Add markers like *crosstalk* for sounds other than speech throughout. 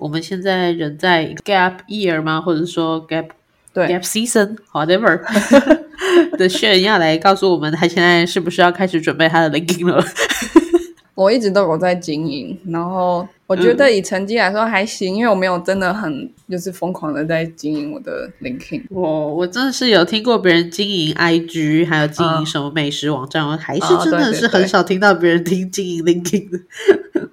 我们现在人在 gap year 吗？或者说 gap 对 gap season whatever *laughs* 的炫耀来告诉我们，他现在是不是要开始准备他的 LinkedIn 了？*laughs* 我一直都有在经营，然后我觉得以成绩来说还行，因为我没有真的很就是疯狂的在经营我的 LinkedIn。我我真的是有听过别人经营 IG，还有经营什么美食网站，我还是啊真的是很少听到别人听经营 LinkedIn 的。哦，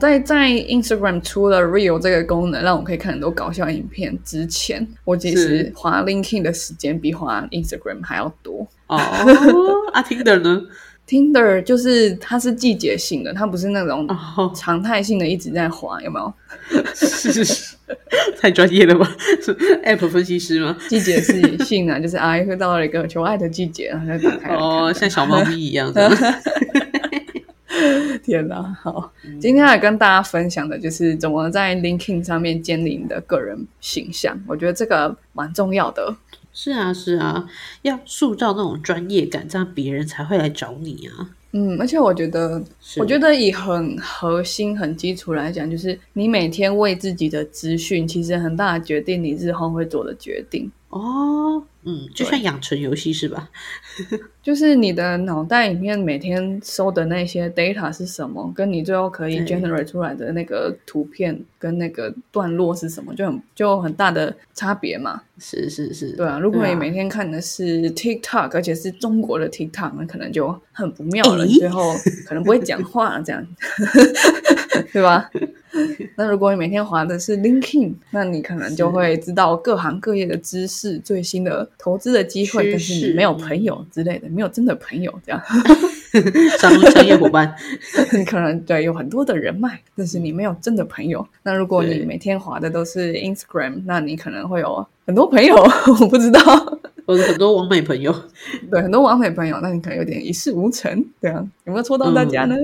在在 Instagram 出了 Real 这个功能，让我可以看很多搞笑影片。之前我其实是滑 LinkedIn 的时间比滑 Instagram 还要多。哦，*laughs* 啊，Tinder 呢？Tinder 就是它是季节性的，它不是那种哦，常态性的一直在滑，有没有？是是，*laughs* 太专业了吧？是 *laughs* App 分析师吗？季节是性啊，就是啊，又到了一个求爱的季节，然后就打开哦，像小猫咪一样的。*laughs* 天哪，好，今天来跟大家分享的就是怎么在 LinkedIn 上面建立你的个人形象，我觉得这个蛮重要的。是啊，是啊，要塑造那种专业感，这样别人才会来找你啊。嗯，而且我觉得，我觉得以很核心、很基础来讲，就是你每天为自己的资讯，其实很大的决定你日后会做的决定。哦，嗯，就像养成游戏是吧？*laughs* 就是你的脑袋里面每天收的那些 data 是什么，跟你最后可以 generate 出来的那个图片跟那个段落是什么，就很就有很大的差别嘛。是是是，对啊，如果你每天看的是 TikTok，而且是中国的 TikTok，那可能就很不妙了，最后可能不会讲话这样，*laughs* 对吧？*laughs* 那如果你每天滑的是 LinkedIn，那你可能就会知道各行各业的知识、最新的投资的机会，但是你没有朋友之类的，没有真的朋友这样。*laughs* 商商业伙伴，你 *laughs* 可能对有很多的人脉，但是你没有真的朋友。那如果你每天滑的都是 Instagram，那你可能会有很多朋友，我不知道。我有很多完美朋友。对，很多完美朋友，那你可能有点一事无成，对啊，有没有戳到大家呢？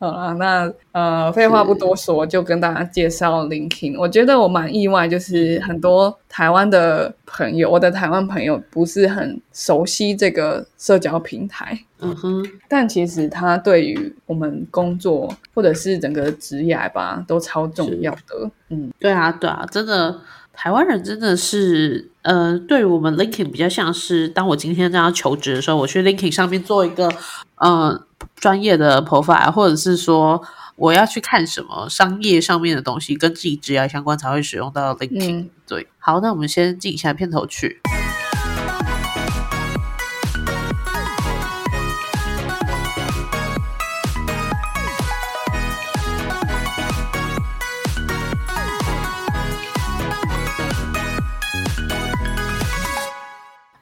好了，那呃，废话不多说，就跟大家介绍 LinkedIn。我觉得我蛮意外，就是很多台湾的朋友，我的台湾朋友不是很熟悉这个社交平台，嗯哼，但其实它对于我们工作或者是整个职业吧，都超重要的。嗯，对啊，对啊，真的，台湾人真的是，呃，对于我们 LinkedIn 比较像是，当我今天这样求职的时候，我去 LinkedIn 上面做一个，呃，专业的 profile，或者是说我要去看什么商业上面的东西，跟自己职业相关才会使用到 LinkedIn、嗯对，好，那我们先进一下片头曲。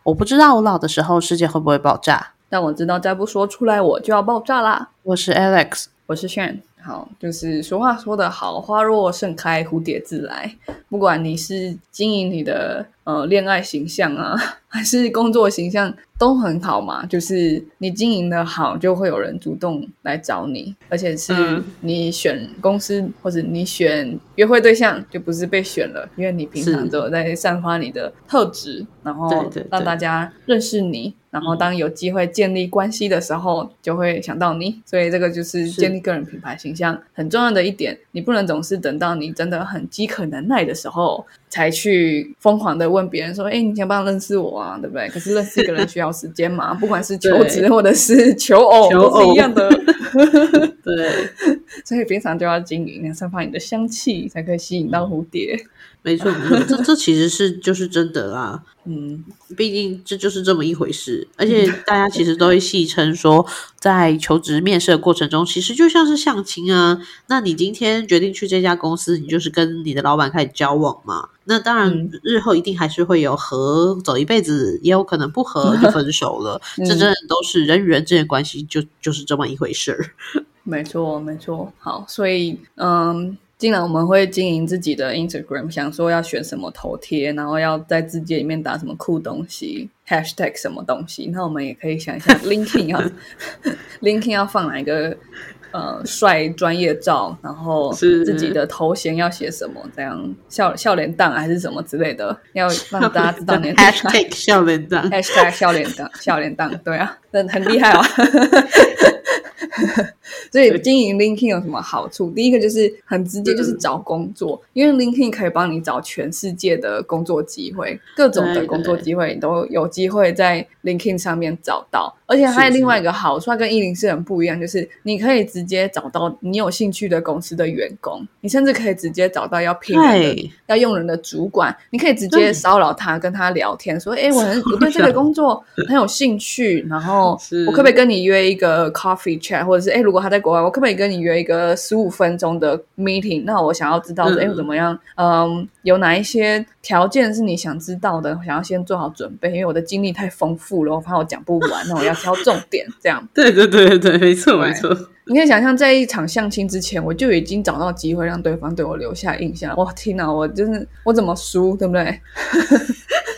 我不知道我老的时候世界会不会爆炸。但我知道再不说出来，我就要爆炸啦。我是 Alex，我是炫，好，就是俗话说得好，花若盛开，蝴蝶自来。不管你是经营你的呃恋爱形象啊，*laughs* 还是工作形象，都很好嘛。就是你经营的好，就会有人主动来找你，而且是嗯你选公司或者你选约会对象，就不是被选了，因为你平常都有在散发你的特质，然后让大家认识你。然后，当有机会建立关系的时候，就会想到你。所以，这个就是是建立个人品牌形象很重要的一点。你不能总是等到你真的很饥渴难耐的时候，才去疯狂的问别人说：“哎，你想不想认识我啊？对不对？”可是认识一个人需要时间嘛，*laughs* 不管是求职或者是求偶，求都是一样的。*laughs* 对，*laughs* 所以平常就要经营，要散发你的香气，才可以吸引到蝴蝶。没错没错，这这其实是就是真的啦。*laughs* 嗯，毕竟这就是这么一回事，而且大家其实都会戏称说，在求职面试的过程中，其实就像是相亲啊。那你今天决定去这家公司，你就是跟你的老板开始交往嘛。那当然嗯，日后一定还是会有合走一辈子，也有可能不合就分手了。*laughs* 嗯这真的都是人与人之间的关系，就就是这么一回事儿。*laughs* 没错，没错。好，所以嗯，既然我们会经营自己的 Instagram，想说要选什么头贴，然后要在字节里面打什么酷东西，#hashtag 什么东西，那我们也可以想一下 *laughs* LinkedIn 要 *laughs* LinkedIn 要放哪一个呃帅专业照，然后是。自己的头衔要写什么，这样笑笑脸档还是什么之类的，要让大家知道你的 *laughs* Hashtag 笑脸档，hashtag 笑脸档，笑脸档，对啊，很很厉害啊。所以经营 LinkedIn 有什么好处？第一个就是很直接，就是找工作，因为 LinkedIn 可以帮你找全世界的工作机会，各种的工作机会你都有机会在 LinkedIn 上面找到。而且还有另外一个好处，它跟一零四很不一样，就是你可以直接找到你有兴趣的公司的员工，你甚至可以直接找到要聘人的、要用人的主管，你可以直接骚扰他，跟他聊天，说：“哎，我很我对这个工作很有兴趣，然后我可不可以跟你约一个 coffee chat，或者是哎，如果他在国外，我可不可以跟你约一个十五分钟的 meeting？那我想要知道说，哎，怎么样？嗯，有哪一些条件是你想知道的？想要先做好准备，因为我的经历太丰富了，我怕我讲不完，*laughs* 那我要。挑重点，这样对对对对，没错没错。你可以想象，在一场相亲之前，我就已经找到机会让对方对我留下印象。哇，天哪，我就是我怎么输，对不对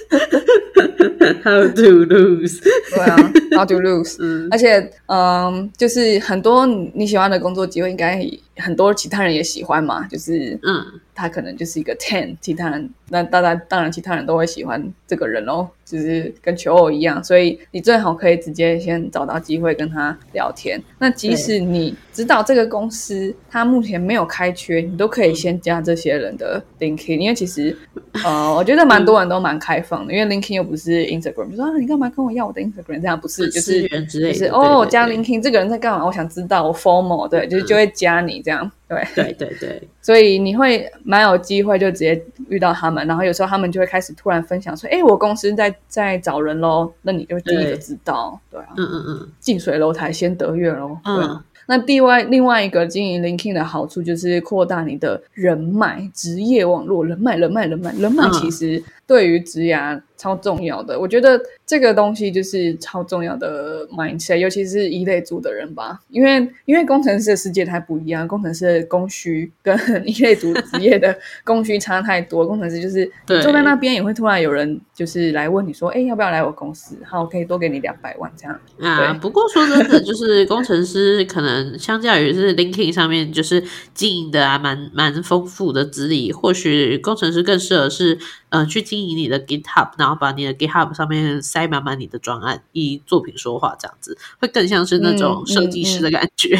*laughs* How to lose？*laughs* 对啊，How to lose？而且，嗯，就是很多你喜欢的工作机会，应该很多其他人也喜欢嘛。就是，嗯，他可能就是一个 ten，其他人那当然当然其他人都会喜欢这个人哦，就是跟求偶一样。所以你最好可以直接先找到机会跟他聊天。那即使你知道这个公司他目前没有开缺，你都可以先加这些人的 LinkedIn，因为其实，呃，我觉得蛮多人都蛮开放的，因为 LinkedIn 又不是。Instagram 就说啊，你干嘛跟我要我的 Instagram？这样不是就是就是哦，加 LinkedIn 这个人在干嘛？我想知道，我 formal 对，就是就会加你这样，对对对对，所以你会蛮有机会就直接遇到他们，然后有时候他们就会开始突然分享说，哎，我公司在在找人喽，那你就第一个知道，对啊，嗯嗯嗯，近水楼台先得月喽，嗯。那另外另外一个经营 LinkedIn 的好处就是扩大你的人脉、职业网络、人脉、人脉、人脉、人脉，其实对于职涯超重要的。我觉得这个东西就是超重要的 mindset，尤其是一类组的人吧，因为因为工程师的世界太不一样，工程师的供需跟一类组职业的供需差太多。工程师就是坐在那边也会突然有人就是来问你说，哎，要不要来我公司？好，我可以多给你两百万这样。啊，不过说真的，就是工程师可能。相较于是 LinkedIn 上面就是经营的啊，蛮蛮丰富的资历，或许工程师更适合是呃去经营你的 GitHub，然后把你的 GitHub 上面塞满满你的专案，以作品说话，这样子会更像是那种设计师的感觉。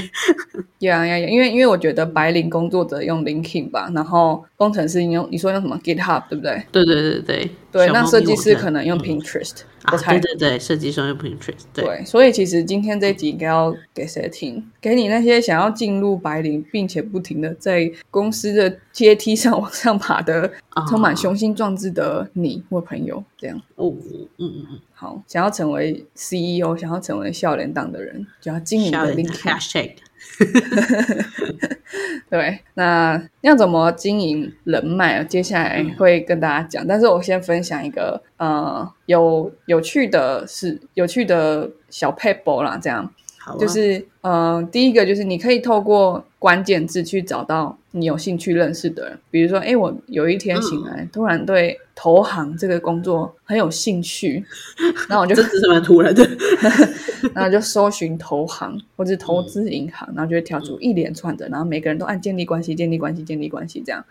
呀呀呀！因为因为我觉得白领工作者用 LinkedIn 吧，然后工程师用你说用什么 GitHub 对不对？对对对对对。那设计师可能用 Pinterest。对对对，设计师用 Pinterest。对，所以其实今天这集应该要给谁听？给你那些想要进入白领，并且不停的在公司的阶梯上往上爬的，充满雄心壮志的你或朋友，这样。哦，嗯嗯嗯。好，想要成为 CEO，想要成为笑脸党的人，就要经营的 LinkedIn。*laughs* 对，那要怎么经营人脉？接下来会跟大家讲，但是我先分享一个呃有有趣的是有趣的小 paper 啦，这样，就是呃第一个就是你可以透过关键字去找到你有兴趣认识的人，比如说，哎，我有一天醒来，突然对。投行这个工作很有兴趣，*laughs* 那我就这只是蛮突然的，*laughs* 然后就搜寻投行或者投资银行，然后就会跳出一连串的，然后每个人都按建立关系、建立关系、建立关系这样。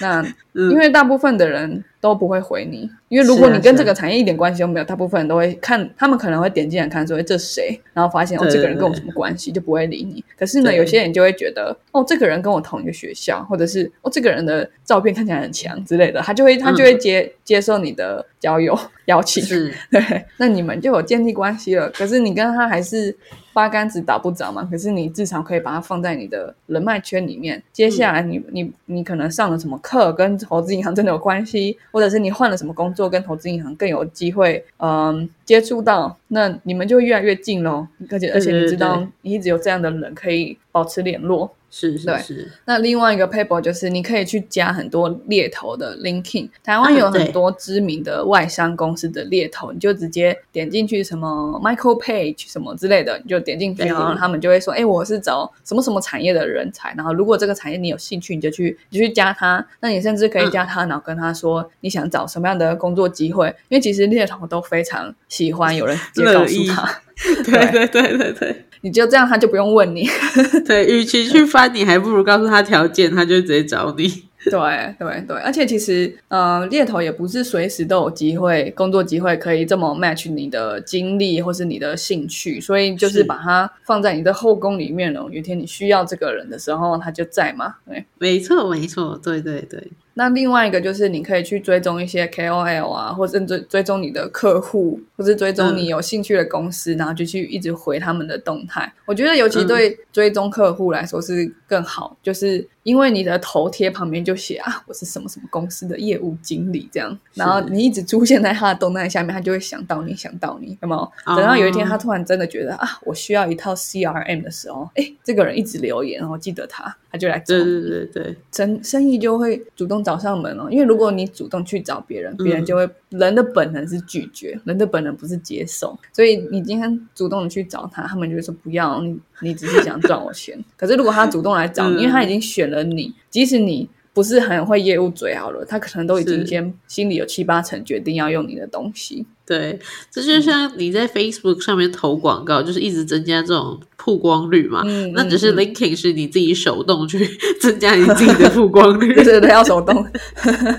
那因为大部分的人都不会回你，因为如果你跟这个产业一点关系都没有，大部分人都会看，他们可能会点进来看说这是谁，然后发现哦这个人跟我什么关系，就不会理你。可是呢，有些人就会觉得哦这个人跟我同一个学校，或者是哦这个人的照片看起来很强之类的，他就会他就会接。接受你的交友 *laughs* 邀请，*laughs* 对，那你们就有建立关系了。可是你跟他还是八竿子打不着嘛。可是你至少可以把它放在你的人脉圈里面。接下来你你你可能上了什么课，跟投资银行真的有关系，或者是你换了什么工作，跟投资银行更有机会，嗯，接触到，那你们就越来越近喽。而且而且你知道，你一直有这样的人可以保持联络。是是是，那另外一个 paper 就是你可以去加很多猎头的 linking，台湾有很多知名的外商公司的猎头，你就直接点进去什么 Michael Page 什么之类的，你就点进去，然后他们就会说，哎，我是找什么什么产业的人才，然后如果这个产业你有兴趣，你就去你就去加他，那你甚至可以加他，然后跟他说你想找什么样的工作机会，因为其实猎头都非常喜欢有人直接告诉他，对对对对对。你就这样，他就不用问你。*laughs* 对，与其去翻，你还不如告诉他条件，他就直接找你。*laughs* 对对对，而且其实呃，猎头也不是随时都有机会工作机会可以这么 match 你的经历或是你的兴趣，所以就是是把它放在你的后宫里面了。有一天你需要这个人的时候，他就在嘛。对，没错没错，对对对，那另外一个就是你可以去追踪一些 KOL 啊，或者追追踪你的客户，或是追踪你有兴趣的公司，然后就去一直回他们的动态。我觉得尤其对追踪客户来说是更好，就是因为你的头贴旁边就写啊，我是什么什么公司的业务经理这样，然后你一直出现在他的动态下面，他就会想到你，想到你，有没有？哦。等到有一天他突然真的觉得啊，我需要一套 CRM 的时候，哎，这个人一直留言，然后记得他，他就来找对你。对对对，生生意就会主动找上门哦，因为如果你主动去找别人，别人就会、人的本能是拒绝，人的本能不是接受，所以你今天主动的去找他，他们就会说不要，你你只是想赚我钱。*laughs* 可是如果他主动来找你，嗯因为他已经选了你，即使你不是很会业务嘴好了，他可能都已经是先心里有七八成决定要用你的东西。对，这就像你在 Facebook 上面投广告，就是一直增加这种曝光率嘛。嗯那只是嗯嗯 LinkedIn 是你自己手动去 *laughs* 增加你自己的曝光率。对对对，要手动。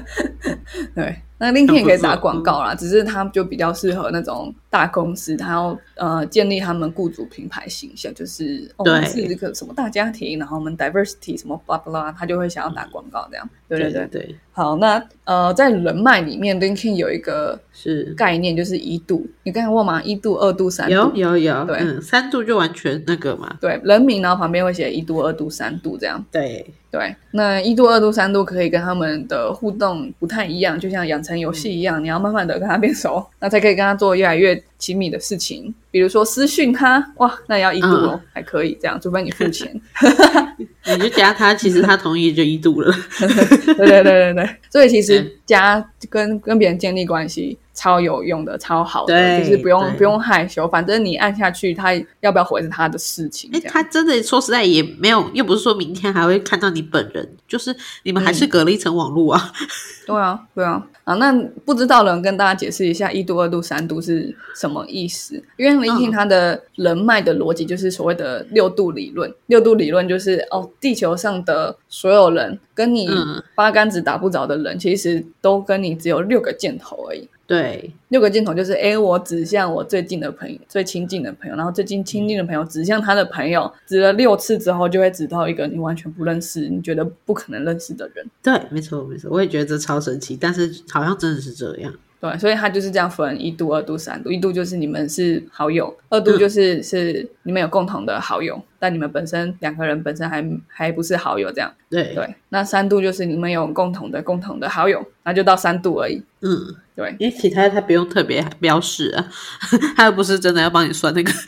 *laughs* 对，那 LinkedIn 也可以打广告啦，只是它就比较适合那种大公司，它要呃建立他们雇主品牌形象，就是、哦、我们对是一个什么大家庭，然后我们 diversity 什么 blah blah，他就会想要打广告这样。对对对，对对，好，那呃在人脉里面，LinkedIn 有一个是概念就是一度，你刚才问嘛？一度、二度、三有度。有有，对嗯，三度就完全那个嘛。对，人名，然后旁边会写一度、二度、三度这样。对，对，那一度、二度、三度可以跟他们的互动不太一样，就像养成游戏一样，你要慢慢的跟他变熟，那才可以跟他做越来越亲密的事情。比如说私讯他，哇，那也要一度哦，嗯还可以这样，除非你付钱。*laughs* 你就加他，其实他同意就一度了。*laughs* 对对对对对，所以其实嗯加跟跟别人建立关系超有用的，超好的，就是不用不用害羞，反正你按下去，他要不要回是他的事情。哎，他真的说实在也没有，又不是说明天还会看到你本人，就是你们还是隔了一层网络啊。对啊，对啊，啊，那不知道的人跟大家解释一下一度、二度、三度是什么意思？因为 LinkedIn 嗯它的人脉的逻辑就是所谓的六度理论。六度理论就是哦，地球上的所有人跟你嗯八竿子打不着的人，其实都跟你只有六个箭头而已。对，六个箭头就是，哎，我指向我最近的朋友、最亲近的朋友，然后最近亲近的朋友指向他的朋友，指了六次之后，就会指到一个你完全不认识、你觉得不可能认识的人。对，没错没错，我也觉得这超神奇，但是好像真的是这样。对，所以它就是这样分一度、二度、三度。一度就是你们是好友，二度就是、是你们有共同的好友，但你们本身两个人本身还还不是好友这样。对，对，那三度就是你们有共同的共同的好友，那就到三度而已。嗯，对，因为其他他不用特别标示啊，*laughs* 他又不是真的要帮你算那个。*laughs*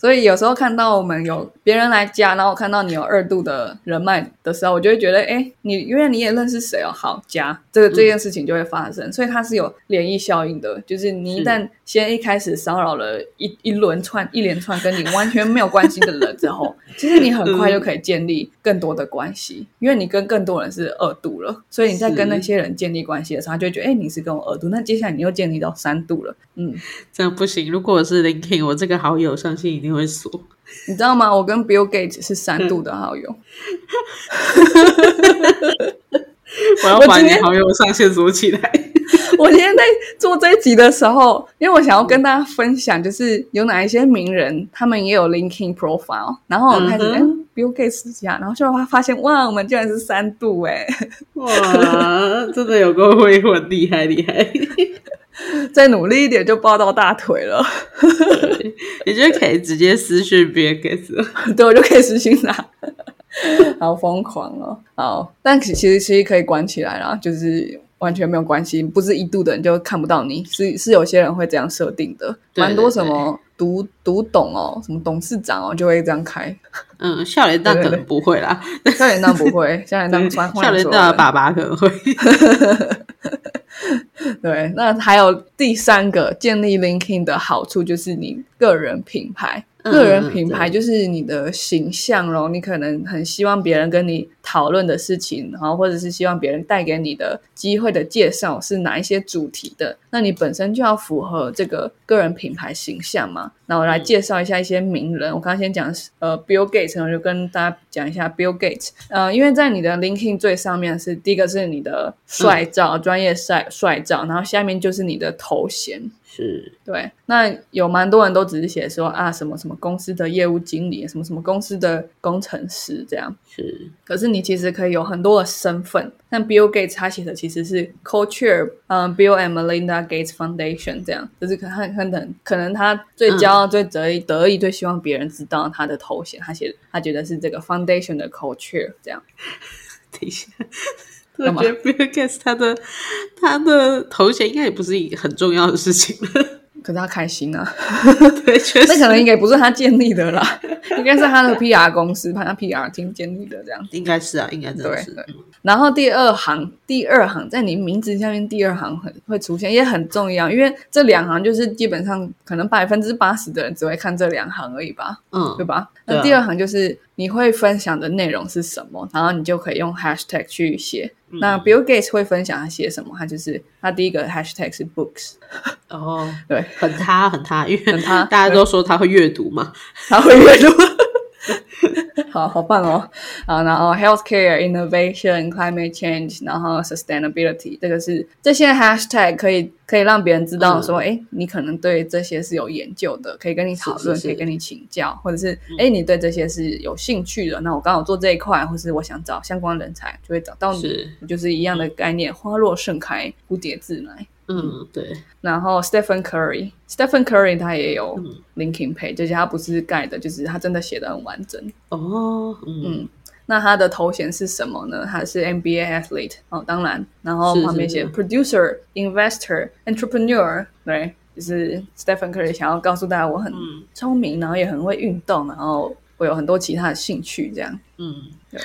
所以有时候看到我们有别人来加，然后我看到你有二度的人脉的时候，我就会觉得，哎，你因为你也认识谁哦，好加这个这件事情就会发生，所以它是有涟漪效应的，就是你一旦先一开始骚扰了一一轮串一连串跟你完全没有关系的人之后，*laughs* 其实你很快就可以建立更多的关系，因为你跟更多人是二度了，所以你在跟那些人建立关系的时候，他就会觉得，哎，你是跟我二度，那接下来你又建立到三度了，嗯。这样不行。如果我是 LinkedIn，我这个好友上线一定会锁。你知道吗？我跟 Bill Gates 是三度的好友。*laughs* 我要把你好友上线锁起来。我今天在做这一集的时候，因为我想要跟大家分享，就是有哪一些名人，他们也有 LinkedIn profile，然后我开始嗯哼嗯 Bill Gates 加，然后就发现哇，我们竟然是三度哎！哇，真的有个会混，厉害厉害。*laughs* 再努力一点就抱到大腿了，你就可以直接私讯别人 get 了。*laughs* 对我就可以私信他。好疯狂哦！好，但其其实其实可以关起来啦，就是完全没有关系，不是一度的人就看不到你，是是有些人会这样设定的，对蛮多什么读读懂哦，什么董事长哦，就会这样开。嗯，笑脸蛋可能不会啦，笑脸蛋不会，笑脸蛋穿笑脸蛋的爸爸可能会。*laughs* *laughs* 对，那还有第三个建立 linking 的好处就是你个人品牌。嗯个人品牌就是你的形象咯，你可能很希望别人跟你讨论的事情，然后或者是希望别人带给你的机会的介绍是哪一些主题的，那你本身就要符合这个个人品牌形象嘛。那我来介绍一下一些名人。我刚刚先讲呃，Bill Gates，我就跟大家讲一下 Bill Gates。呃，因为在你的 LinkedIn 最上面是第一个是你的帅照，专业帅帅照，然后下面就是你的头衔。是对，那有蛮多人都只是写说啊，什么什么公司的业务经理，什么什么公司的工程师这样。是，可是你其实可以有很多的身份。像 Bill Gates 他写的其实是 Co-chair，嗯，Bill and Melinda Gates Foundation 这样，就是可能可能可能他最骄傲、最得意、得意、最希望别人知道他的头衔，他写他觉得是这个 Foundation 的 Co-chair 这样。*laughs* 等一下。我觉得 Bill Gates 他的他的头衔应该也不是一个很重要的事情。*laughs* 可是他开心啊，*laughs* 对，确实，那可能应该不是他建立的啦，*laughs* 应该是他的 PR 公司，他 PR 厅建立的这样，应该是啊，应该是。然后第二行，第二行在你名字下面第二行很会出现，也很重要，因为这两行就是基本上可能百分之八十的人只会看这两行而已吧，嗯，对吧？那第二行就是你会分享的内容是什么，然后你就可以用 Hashtag 去写。那 Bill Gates 会分享他写什么？他就是他第一个 Hashtag 是 Books，哦，对，很他很他，因为很他，大家都说他会阅读嘛，他会阅读。好好棒哦！啊，然后 healthcare innovation climate change，然后 sustainability，这个是这些 hashtag 可以可以让别人知道说，哎，你可能对这些是有研究的，可以跟你讨论，可以跟你请教，或者是哎，你对这些是有兴趣的。那我刚好做这一块，或是我想找相关人才，就会找到你，就是一样的概念，花落盛开，蝴蝶自来。嗯，对。然后 Stephen Curry，Stephen Curry 他也有 LinkedIn page，就是他不是盖的，就是他真的写的很完整。哦，嗯。那他的头衔是什么呢？他是 NBA athlete 哦，当然。然后旁边写 producer、investor、entrepreneur，对，就是 Stephen Curry 想要告诉大家，我很聪明，然后也很会运动，然后我有很多其他的兴趣，这样。嗯，对。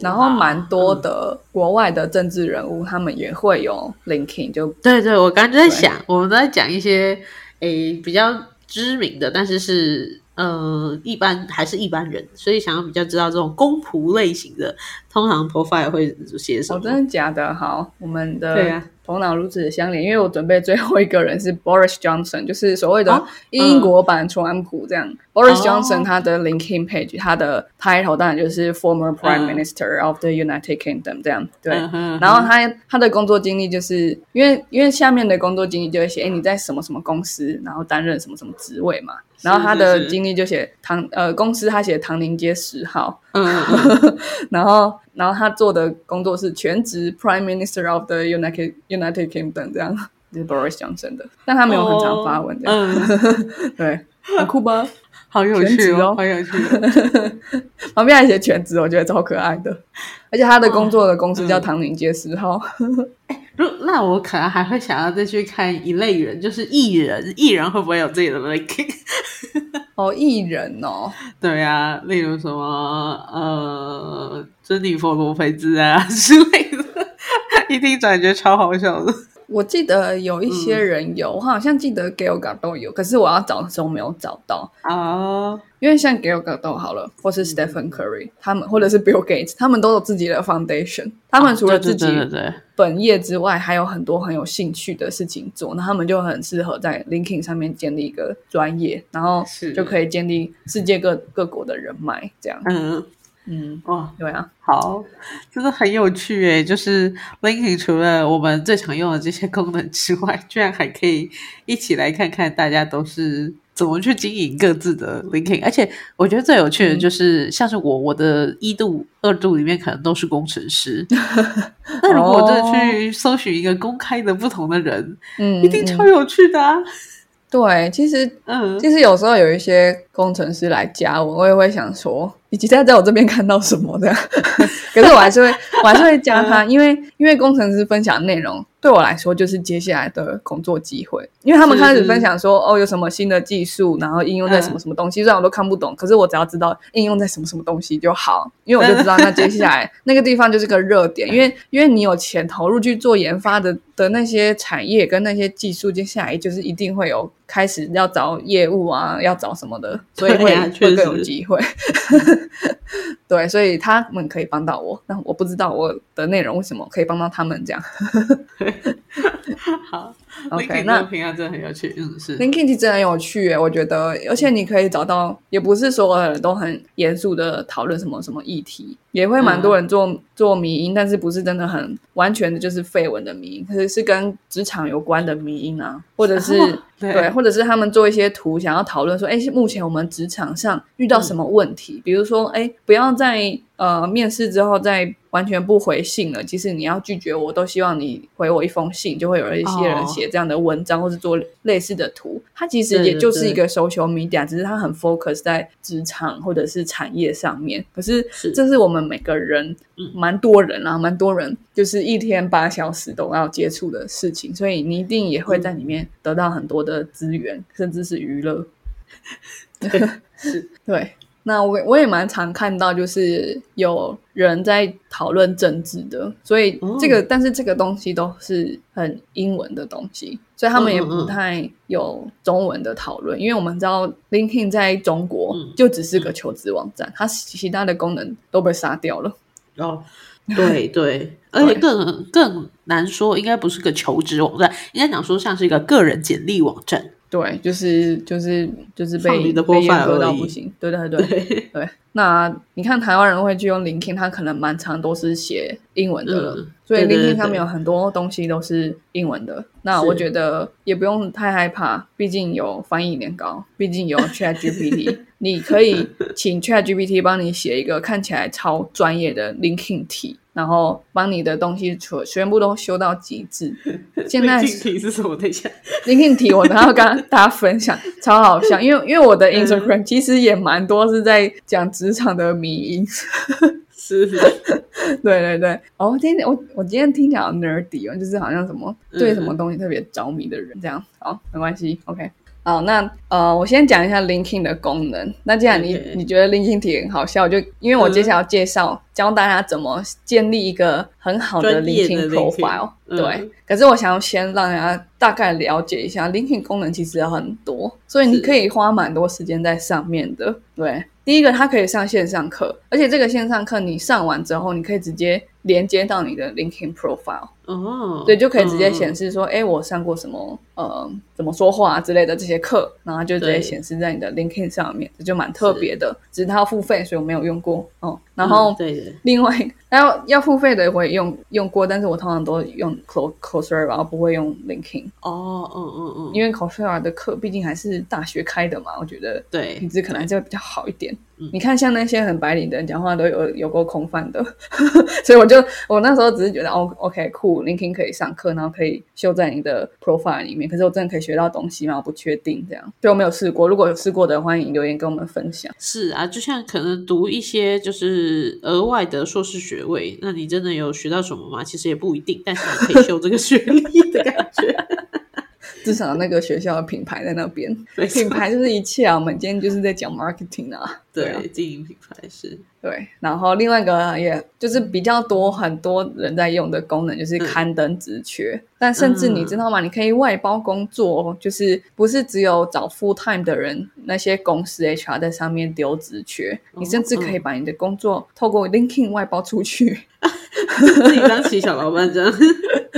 然后蛮多的国外的政治人物，他们也会有 linking，就对对，我刚刚就在想，我们都在讲一些诶比较知名的，但是是呃一般还是一般人，所以想要比较知道这种公仆类型的，通常 profile 会写什么？真的假的？好，我们的对啊。头脑如此的相连，因为我准备最后一个人是 Boris Johnson，就是所谓的英国版川普这样。Boris Johnson 他的 LinkedIn page，他的 title 当然就是 Former Prime Minister of the United Kingdom 这样。对，然后他他的工作经历就是因为因为下面的工作经历就会写，哎，你在什么什么公司，然后担任什么什么职位嘛。然后他的经历就写唐呃公司他写唐宁街十号，嗯，然后然后他做的工作是全职 Prime Minister of the United United Kingdom 这样，就是 Boris Johnson 的，但他没有很常发文这样，对，很酷吧？好有趣哦，好有趣。*laughs* 旁边还写全职，我觉得超可爱的，而且他的工作的公司叫唐宁街十号。*laughs* 那我可能还会想要再去看一类人，就是艺人，艺人会不会有自己的 linking？*laughs* 哦，艺人哦，对啊，例如什么呃，珍妮佛罗菲兹啊之类的，一听感觉超好笑的。我记得有一些人有，我好像记得 Gail g a 都有，可是我要找的时候没有找到啊。因为像 Gail g a 都好了，或是 Stephen Curry 他们，或者是 Bill Gates，他们都有自己的 foundation。他们除了自己本业之外，还有很多很有兴趣的事情做，那他们就很适合在 LinkedIn 上面建立一个专业，然后就可以建立世界各各国的人脉，这样。嗯。嗯哦，对啊，好，真的很有趣诶。就是 LinkedIn 除了我们最常用的这些功能之外，居然还可以一起来看看大家都是怎么去经营各自的 LinkedIn。而且我觉得最有趣的就是，像是我我的一度、二度里面可能都是工程师。*laughs* 那如果真的去搜寻一个公开的不同的人，嗯，一定超有趣的啊。对，其实，嗯，其实有时候有一些工程师来加我，我也会想说，以及在在我这边看到什么的，*laughs* 可是我还是会，我还是会加他，因为因为工程师分享内容对我来说就是接下来的工作机会，因为他们开始分享说，哦，有什么新的技术，然后应用在什么什么东西，虽然我都看不懂，可是我只要知道应用在什么什么东西就好，因为我就知道那接下来 *laughs* 那个地方就是个热点，因为因为你有钱投入去做研发的的那些产业跟那些技术，接下来就是一定会有。开始要找业务啊，要找什么的，所以会、会更有机会。*laughs* 对，所以他们可以帮到我，但我不知道我的内容为什么可以帮到他们这样。*laughs* 好 *laughs* OK，那这个平安真的很有趣，嗯，是。LinkedIn 其实真的很有趣耶，我觉得，而且你可以找到，也不是所有人都很严肃的讨论什么什么议题，也会蛮多人做、做迷音，但是不是真的很完全的就是绯闻的迷音，可是是跟职场有关的迷音啊，或者是、哦对。对，或者是他们做一些图，想要讨论说，哎，目前我们职场上遇到什么问题？比如说，哎，不要在呃面试之后再完全不回信了，即使你要拒绝我，都希望你回我一封信，就会有一些人哦。写这样的文章，或是做类似的图。它其实也就是一个 social media，只是它很 focus 在职场或者是产业上面。可是是。这是我们每个人嗯。蛮多人啊，蛮多人就是一天八小时都要接触的事情，所以你一定也会在里面得到很多的资源，甚至是娱乐。*laughs* 是。对，那我我也蛮常看到，就是有人在讨论政治的，所以哦。这个、但是这个东西都是很英文的东西，所以他们也不太有中文的讨论，因为我们知道 LinkedIn 在中国嗯。就只是个求职网站，它其他的功能都被杀掉了。哦，*laughs* 对对，而且更更难说，应该不是个求职网站，应该讲说像是一个个人简历网站。对，就是就是就是被被阉割到不行。对对 *laughs* 对对，*laughs* 对，那你看台湾人会去用 LinkedIn，他可能蛮常都是写英文的了，嗯所以对对 LinkedIn 对上面有很多东西都是英文的。那我觉得也不用太害怕，毕竟有翻译年糕，毕竟有 Chat GPT，*laughs* 你可以请 Chat GPT 帮你写一个看起来超专业的 LinkedIn 题。然后帮你的东西全全部都修到极致。*laughs* 现在竞题是什么？等一下，LinkedIn 题我等下要跟大家分享，超好笑，*laughs* 因为因为我的 Instagram 其实也蛮多是在讲职场的迷因，是是 *laughs* 对对对。哦，今天我我今天听起来好 nerdy 哦，就是好像什么对什么东西特别着迷的人这样。好，没关系，OK。好，那呃，我先讲一下 LinkedIn 的功能。那既然你你觉得 LinkedIn 题很好笑，就因为我接下来要介绍、教大家怎么建立一个很好的专业的 LinkedIn LinkedIn profile。嗯对，可是我想要先让大家大概了解一下，LinkedIn 功能其实很多，所以你可以花蛮多时间在上面的。对，第一个它可以上线上课，而且这个线上课你上完之后，你可以直接连接到你的 LinkedIn profile。哦，对，就可以直接显示。说，哎、我上过什么呃怎么说话之类的这些课，然后就直接显示在你的 LinkedIn 上面，这就蛮特别的。只是它要付费，所以我没有用过哦。然后、嗯对，另外要要付费的我也用用过，但是我通常都用 Clo Coursera，然后不会用 LinkedIn，哦，嗯嗯嗯，因为 Coursera 的课毕竟还是大学开的嘛，我觉得对品质可能还是会比较好一点。嗯你看，像那些很白领的人讲话都有有够空泛的，*laughs* 所以我就我那时候只是觉得哦，OK，酷，LinkedIn 可以上课，然后可以秀在你的 profile 里面。可是我真的可以学到东西吗？我不确定这样，所以我没有试过。如果有试过的，欢迎留言跟我们分享。是啊，就像可能读一些就是额外的硕士学位，那你真的有学到什么吗？其实也不一定，但是你可以修这个学历的感觉。至少那个学校的品牌在那边，品牌就是一切啊。我们今天就是在讲 marketing 啊，啊对，经营品牌是对，然后另外一个也就是比较多很多人在用的功能，就是刊登职缺。但甚至你知道吗？你可以外包工作哦，就是不是只有找 full time 的人，那些公司 HR 在上面丢职缺，你甚至可以把你的工作透过 LinkedIn 外包出去。*laughs* 自己当起小老板这样。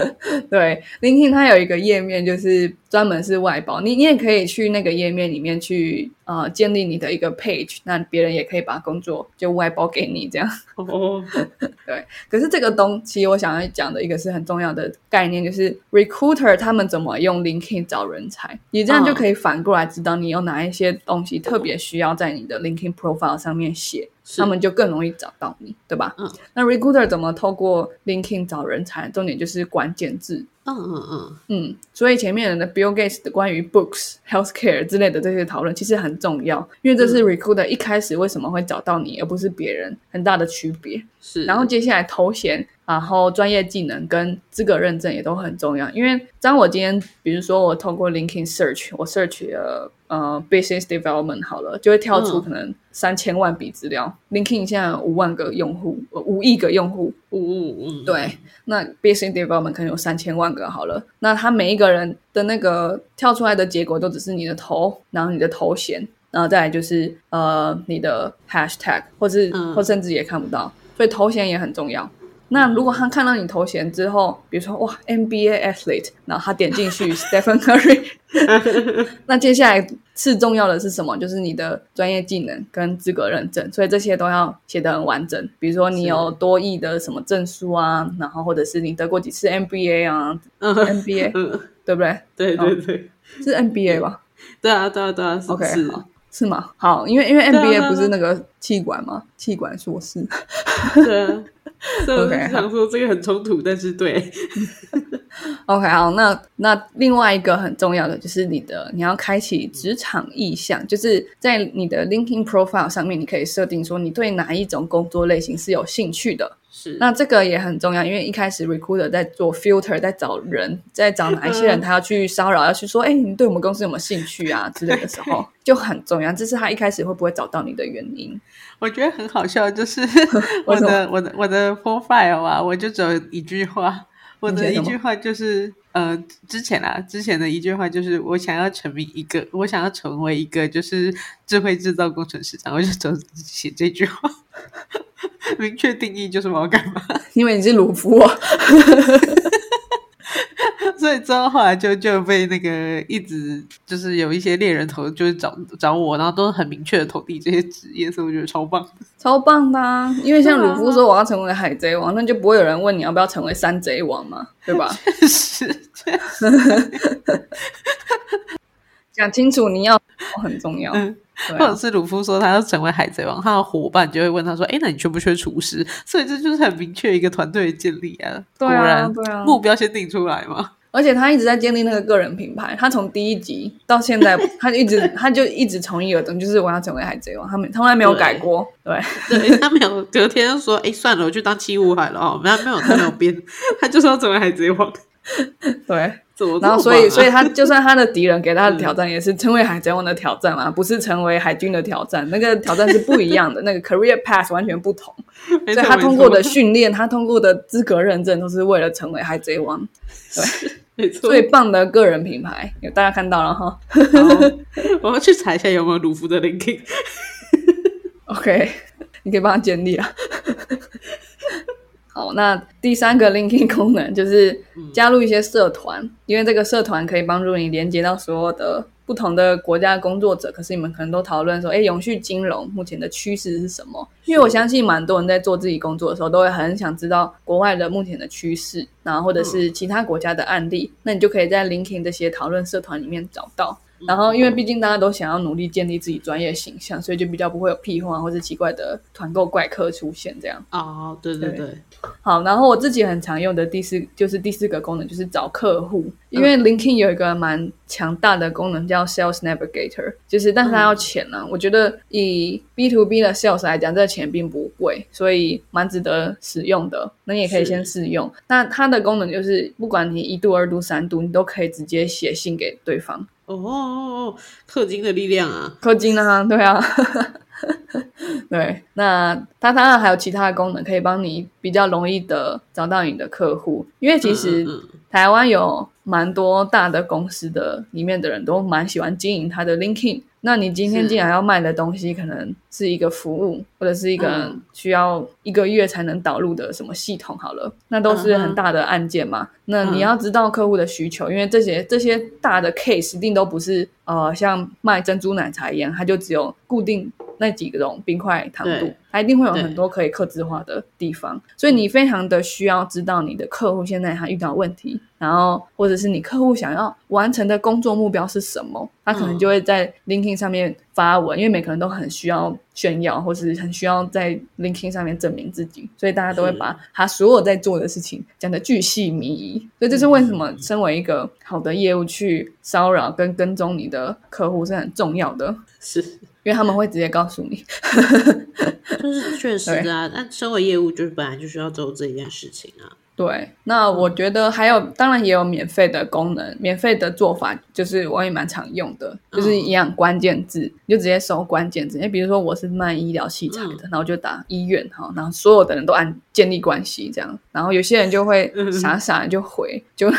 *laughs* 对，LinkedIn 它有一个页面，就是专门是外包，你你也可以去那个页面里面去呃建立你的一个 page，那别人也可以把工作就外包给你这样。哦，*laughs* 对，可是这个东西我想要讲的一个是很重要的概念，就是 recruiter 他们怎么用 LinkedIn 找人才，你这样就可以反过来知道你有哪一些东西特别需要在你的 LinkedIn profile 上面写，他们就更容易找到你，对吧？嗯。那 recruiter 怎么透过 LinkedIn 找人才？重点就是关键字。嗯嗯嗯，嗯，所以前面的 Bill Gates 的关于 books、healthcare 之类的这些讨论其实很重要，因为这是 recruiter 一开始为什么会找到你，而不是别人，很大的区别。是。然后接下来头衔，然后专业技能跟资格认证也都很重要。因为当我今天，比如说我通过 LinkedIn search，我 search 了呃 business development 好了，就会跳出嗯可能三千万笔资料。LinkedIn 现在有五万个用户，呃五亿个用户，五五五，对，那 business development 可能有三千万万个好了，那他每一个人的那个跳出来的结果都只是你的头，然后你的头衔，然后再来就是呃你的 hashtag，或是、嗯或甚至也看不到，所以头衔也很重要。那如果他看到你头衔之后，比如说哇 NBA athlete，然后他点进去 *laughs* Stephen Curry，*laughs* 那接下来次重要的是什么？就是你的专业技能跟资格认证，所以这些都要写得很完整。比如说你有多亿的什么证书啊，然后或者是你得过几次 NBA 啊 *laughs* 嗯，NBA 嗯，对不对？对对对，是 NBA 吧对啊对啊对啊，是？OK，是好，是吗？好，因为因为 NBA 啊不是那个气管吗？气管硕士。对啊。*laughs* 所以我是想说这个很冲突，但是对，*laughs* OK，好，那那另外一个很重要的就是你的你要开启职场意向，就是在你的 LinkedIn profile 上面，你可以设定说你对哪一种工作类型是有兴趣的。是那这个也很重要，因为一开始 recruiter 在做 filter，在找人，在找哪一些人嗯他要去骚扰，要去说，哎、你对我们公司有没有兴趣啊之类的时候，就很重要。这是他一开始会不会找到你的原因。我觉得很好笑，就是 *laughs* 我的我的我的 profile 啊，我就只有一句话，我的一句话就是呃，之前啊，之前的一句话就是我想要成为一个，我想要成为一个就是智慧制造工程师，然后我就总写这句话，*laughs* 明确定义就是我要干嘛，因为你是鲁夫哦，*laughs* 所以之后后来就就被那个一直就是有一些猎人头就是找找我，然后都很明确的投递这些职业，所以我觉得超棒的。超棒的啊！因为像鲁夫说我要成为海贼王，那就不会有人问你要不要成为山贼王嘛，对吧？确实，*laughs* 讲清楚你要很重要。嗯。或者是鲁夫说他要成为海贼王，他的伙伴就会问他说：“哎，那你缺不缺厨师？”所以这就是很明确一个团队的建立啊。对啊果然对啊目标先定出来嘛。而且他一直在建立那个个人品牌，他从第一集到现在，他一直 *laughs* 他就一直从一而终，就是我要成为海贼王，他们从来没有改过。对，对他没有隔天就说：“哎，算了，我去当七武海了哦。”没有没有，他没有变，*laughs* 他就是要成为海贼王。对？然后所以所以他就算他的敌人给他的挑战也是成为海贼王的挑战嘛，不是成为海军的挑战，那个挑战是不一样的，*laughs* 那个 career path 完全不同。所以他通过的训练，他通过的资格认证，都是为了成为海贼王没错。最棒的个人品牌。有大家看到了哈我要去查一下有没有鲁夫的 linking。*laughs* OK，你可以帮他建立啊。*laughs* 好，那第三个 linking 功能就是加入一些社团，因为这个社团可以帮助你连接到所有的不同的国家的工作者。可是你们可能都讨论说，哎，永续金融目前的趋势是什么？因为我相信蛮多人在做自己工作的时候，都会很想知道国外的目前的趋势，然后或者是其他国家的案例。那你就可以在 linking 这些讨论社团里面找到。然后，因为毕竟大家都想要努力建立自己专业形象，所以就比较不会有屁话或者奇怪的团购怪客出现这样。哦，对对对，好，然后我自己很常用的第四就是第四个功能就是找客户，因为 LinkedIn 有一个蛮强大的功能叫 Sales Navigator，就是但是它要钱呢、我觉得以 B to B 的 Sales 来讲，这个钱并不贵，所以蛮值得使用的。那你也可以先试用。那它的功能就是，不管你一度、二度、三度，你都可以直接写信给对方。哦哦哦，氪金的力量啊！氪金啊，对啊，*laughs* 对。那它当然还有其他的功能，可以帮你比较容易的找到你的客户，因为其实台湾有蛮多大的公司的里面的人都蛮喜欢经营他的 LinkedIn。那你今天是既然要卖的东西，可能是一个服务，或者是一个嗯需要一个月才能导入的什么系统，好了，那都是很大的案件嘛。那你嗯要知道客户的需求，因为这些这些大的 case 一定都不是呃像卖珍珠奶茶一样，它就只有固定那几种冰块糖度，它一定会有很多可以克制化的地方，所以你非常的需要知道你的客户现在他遇到问题，然后或者是你客户想要完成的工作目标是什么，他可能嗯。就会在 LinkedIn 上面发文，因为每个人都很需要炫耀，或是很需要在 LinkedIn 上面证明自己，所以大家都会把他所有在做的事情讲的巨细靡遗，所以这是为什么身为一个好的业务去骚扰跟跟踪你的客户是很重要的。是因为他们会直接告诉你。*laughs* 就是确实啊，但身为业务，就是本来就需要做这件事情啊。对，那我觉得还有，当然也有免费的功能，免费的做法就是我也蛮常用的，就是一样关键字，你就直接搜关键字。哎，比如说我是卖医疗器材的，然后就打医院哈，然后所有的人都按建立关系这样，然后有些人就会 *laughs* 傻傻就回，就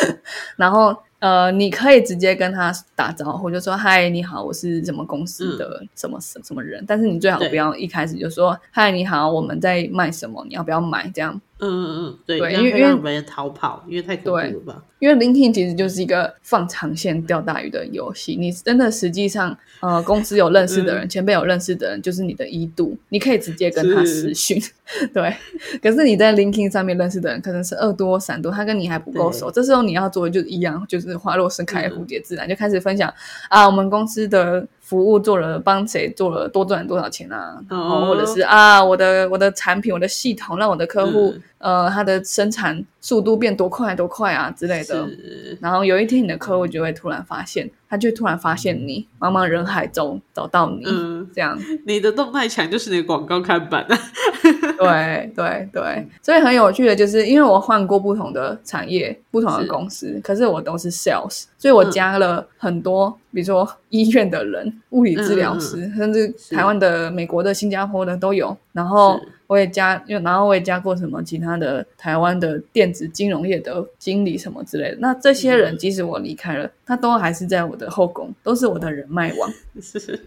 *laughs* 然后。呃，你可以直接跟他打招呼，就说嗨，你好，我是什么公司的什么什什么人。但是你最好不要一开始就说嗨，你好，我们在卖什么，你要不要买？这样。嗯嗯嗯，对，因为因为逃跑，因为太恐怖了吧？因为 LinkedIn 其实就是一个放长线钓大鱼的游戏。你真的实际上，呃，*laughs* 公司有认识的人，前辈有认识的人，就是你的一度，你可以直接跟他私讯。*laughs* 对，可是你在 LinkedIn 上面认识的人，可能是二多三多，他跟你还不够熟。这时候你要做的就一样，就是花落盛开，蝴蝶自然，就开始分享啊，我们公司的。服务做了，帮谁做了多赚多少钱啊？哦，或者是啊，我的我的产品，我的系统让我的客户，呃，他的生产速度变多快多快啊之类的。然后有一天，你的客户就会突然发现。他就突然发现你，茫茫人海中找到你，这样。你的动态墙就是你的广告看板啊。*laughs* 对对对，所以很有趣的就是，因为我换过不同的产业、不同的公司，可是我都是 sales，所以我加了很多，比如说医院的人、物理治疗师，甚至台湾的、美国的、新加坡的都有。然后。我也加，又然后我也加过什么其他的台湾的电子金融业的经理什么之类的。那这些人，即使我离开了，他都还是在我的后宫，都是我的人脉网。*laughs* 是，*laughs*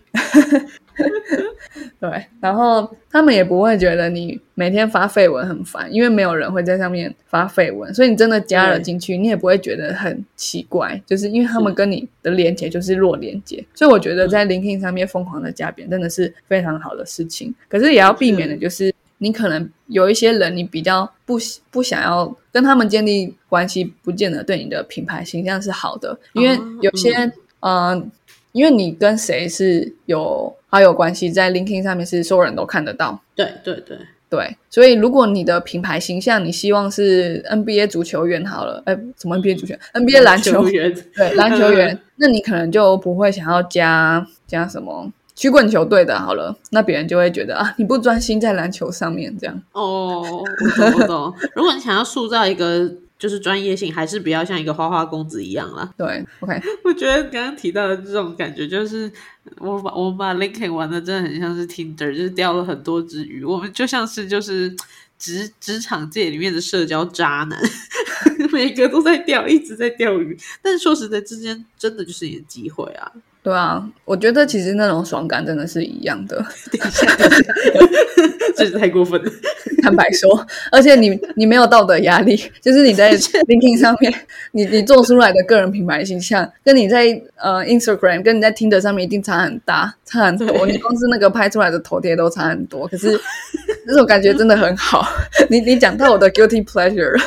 对。然后他们也不会觉得你每天发绯闻很烦，因为没有人会在上面发绯闻，所以你真的加了进去，你也不会觉得很奇怪，就是因为他们跟你的连接就是弱连接。所以我觉得在 LinkedIn 上面疯狂的加别人，真的是非常好的事情。可是也要避免的就是。你可能有一些人，你比较不不想要跟他们建立关系，不见得对你的品牌形象是好的。因为有些，嗯，因为你跟谁是有好友关系，在 LinkedIn 上面是所有人都看得到。对对对对，所以如果你的品牌形象，你希望是 NBA 足球员好了，哎，什么 NBA 足球？NBA 篮球员？对，篮球员，*laughs* 那你可能就不会想要加加什么。曲棍球队的好了，那别人就会觉得啊，你不专心在篮球上面这样。哦，我懂我懂。*laughs* 如果你想要塑造一个就是专业性，还是不要像一个花花公子一样啦。*laughs* 对，OK。我觉得刚刚提到的这种感觉，就是我把我把 LinkedIn 玩的真的很像是 Tinder，就是钓了很多只鱼。我们就像是就是职职场界里面的社交渣男，*laughs* 每个都在钓，一直在钓鱼。但是说实在，之间真的就是一个机会啊。对啊，我觉得其实那种爽感真的是一样的。*laughs* 等一下，这是太过分了。*laughs* 坦白说，而且你你没有道德压力，就是你在 *laughs* LinkedIn 上面，你你做出来的个人品牌形象，跟你在呃 Instagram，跟你在 Tinder 上面一定差很大，差很多。你光是那个拍出来的头贴都差很多，可是那种感觉真的很好。你你讲到我的 guilty pleasure，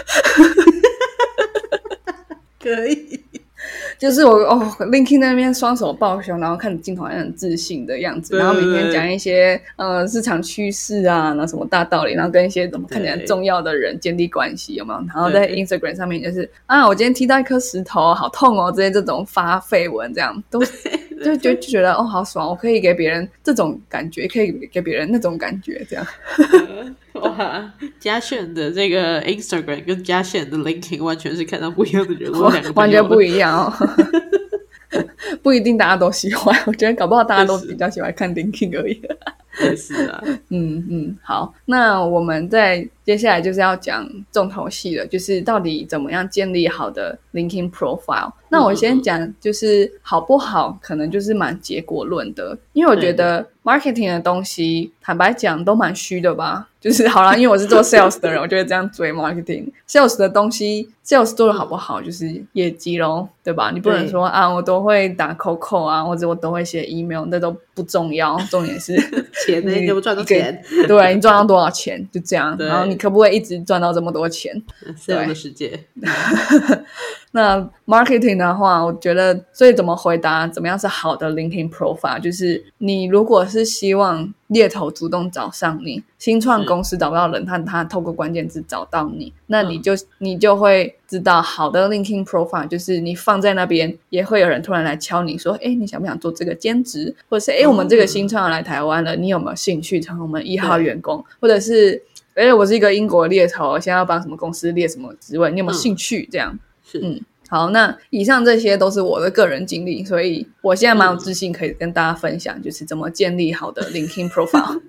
可以。就是我哦，Linkin 那边双手抱胸，然后看着镜头还很自信的样子，然后每天讲一些呃市场趋势啊，然后什么大道理，然后跟一些怎么看起来重要的人建立关系，有没有？然后在 Instagram 上面就是啊，我今天踢到一颗石头，好痛哦，这些这种发绯闻，这样 *laughs* 都就就就觉得哦，好爽，我可以给别人这种感觉，可以给别人那种感觉，这样。*laughs* 哇，嘉炫的这个 Instagram 跟嘉炫的 LinkedIn 完全是看到不一样的人物，两个完全不一样哦。*laughs* 不一定大家都喜欢，*laughs* 我觉得搞不好大家都比较喜欢看 LinkedIn 而已。也是啊，*laughs* 嗯嗯，好，那我们在接下来就是要讲重头戏了，就是到底怎么样建立好的 LinkedIn profile。那我先讲，就是好不好，可能就是蛮结果论的，因为我觉得 marketing 的东西，坦白讲都蛮虚的吧。*laughs* 就是好了，因为我是做 *laughs* sales 的人，我就会这样追 marketing。sales 的东西，sales 做的好不好，就是业绩咯，对吧？你不能说啊，我都会打 coco 啊，或者我都会写 email，那都不重要，重点是 *laughs* 钱，你有赚到钱，对你赚到多少钱，就这样。然后你你可不可以一直赚到这么多钱？这样的世界。*laughs* 那 marketing 的话，我觉得，所以怎么回答，怎么样是好的 LinkedIn profile？就是你如果是希望猎头主动找上你，新创公司找不到人，他他透过关键字找到你，那你就你就会知道，好的 LinkedIn profile 就是你放在那边，也会有人突然来敲你说，哎，你想不想做这个兼职？或者是哎，我们这个新创要来台湾了，你有没有兴趣成为我们一号员工？或者是哎，我是一个英国猎头，现在要帮什么公司猎什么职位？你有没有兴趣？这样。嗯，好，那以上这些都是我的个人经历，所以我现在蛮有自信可以跟大家分享，就是怎么建立好的 *laughs* LinkedIn profile。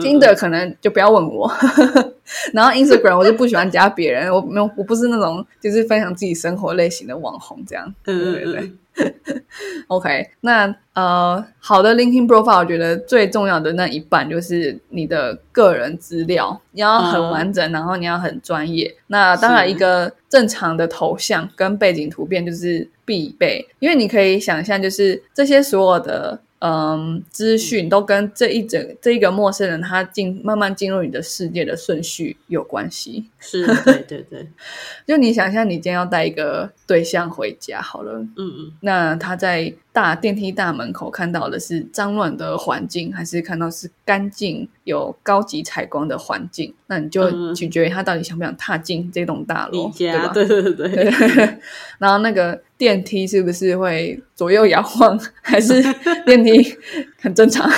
听的可能就不要问我，*laughs* 然后 Instagram 我就不喜欢加别人，我没有，我不是那种就是分享自己生活类型的网红这样。对对对。OK，那呃，好的 LinkedIn profile，我觉得最重要的那一半就是你的个人资料，你要很完整，然后你要很专业。那当然，一个正常的头像跟背景图片就是必备，因为你可以想象，就是这些所有的。嗯，资讯都跟这一整这一个陌生人他进慢慢进入你的世界的顺序有关系。是，对对对。*laughs* 就你想象，你今天要带一个对象回家，好了，嗯嗯，那他在大电梯大门口看到的是脏乱的环境，还是看到是干净有高级采光的环境？那你就取决于他到底想不想踏进这栋大楼，对吧？*laughs* 对对对对。*laughs* 然后那个。电梯是不是会左右摇晃？*laughs* 还是电梯很正常？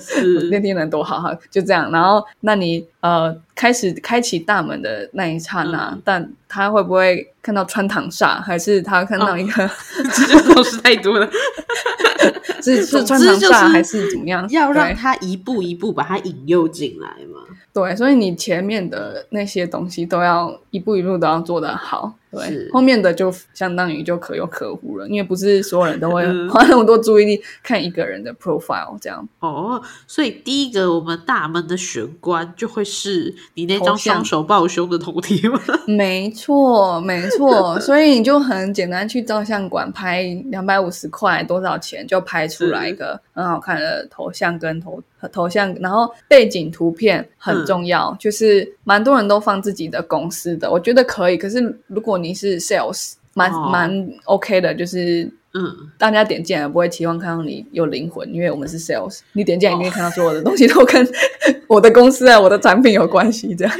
是电梯能多好哈？就这样。然后，那你呃开始开启大门的那一刹那，但他会不会看到穿堂煞？还是他看到一个？这都是太多了。*laughs* 是是穿堂煞还是怎么样？要让他一步一步把他引诱进来嘛？对，所以你前面的那些东西都要一步一步都要做得好。对，后面的就相当于就可有可无了，因为不是所有人都会 *laughs* 花那么多注意力看一个人的 profile 这样。哦，所以第一个我们大门的玄关就会是你那张双手抱胸的头贴吗？*laughs* *laughs* 没错，没错。所以你就很简单去照相馆拍两百五十块多少钱就拍出来一个很好看的头像跟头头像，然后背景图片很重要，就是蛮多人都放自己的公司的，我觉得可以。可是如果你是 sales，蛮蛮 OK 的，就是嗯，大家点进来不会期望看到你有灵魂，因为我们是 sales，你点进来你可以看到所有的东西都跟 *laughs* 我的公司啊、我的产品有关系，这样。*laughs*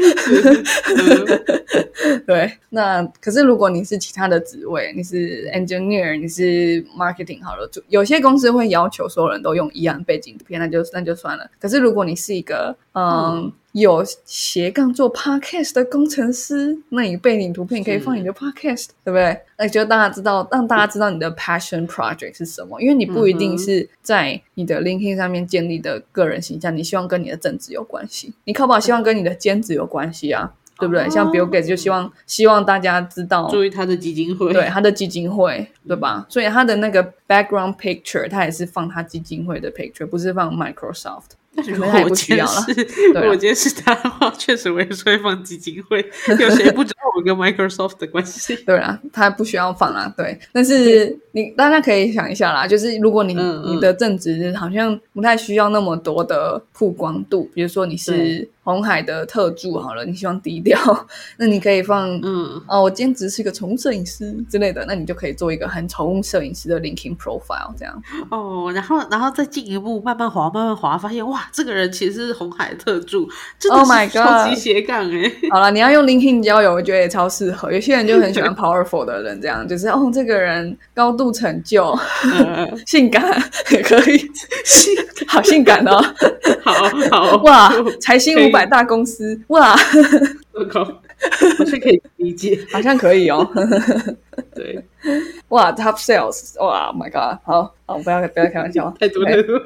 对，那可是如果你是其他的职位，你是 engineer，你是 marketing，好了，就有些公司会要求所有人都用一样背景图片，那就那就算了。可是如果你是一个嗯。有斜杠做 podcast 的工程师，那你背景图片可以放你的 podcast，对不对？那就大家知道，让大家知道你的 passion project 是什么。因为你不一定是在你的 LinkedIn 上面建立的个人形象，你希望跟你的正职有关系，你可不好希望跟你的兼职有关系啊，对不对？像 Bill Gates 就希望希望大家知道，注意他的基金会，对他的基金会，对吧？所以他的那个 background picture，他也是放他基金会的 picture，不是放 Microsoft。如果我今天是，我今天是他的话，确实我也是会放基金会。有谁不知道我跟 Microsoft 的关系？对啊，他不需要放啊。对，但是你大家可以想一下啦，就是如果你你的正职好像不太需要那么多的曝光度，比如说你是。红海的特助好了，你希望低调，*laughs* 那你可以放嗯哦，我兼职是一个宠物摄影师之类的，那你就可以做一个很宠物摄影师的 LinkedIn profile 这样哦，然后然后再进一步慢慢滑慢慢滑，发现哇，这个人其实是红海特助，Oh my god，超级斜杠哎！好了，你要用 LinkedIn 交友，我觉得也超适合。有些人就很喜欢 *laughs* powerful 的人，这样就是哦，这个人高度成就，*laughs* 性感也可以，性好性感哦，好好哇，财星五。百大公司哇，我靠，好像可以理解，好像可以哦。*laughs* 对，哇，Top Sales，哇，My God，好好，不要不要开玩笑，太多太多。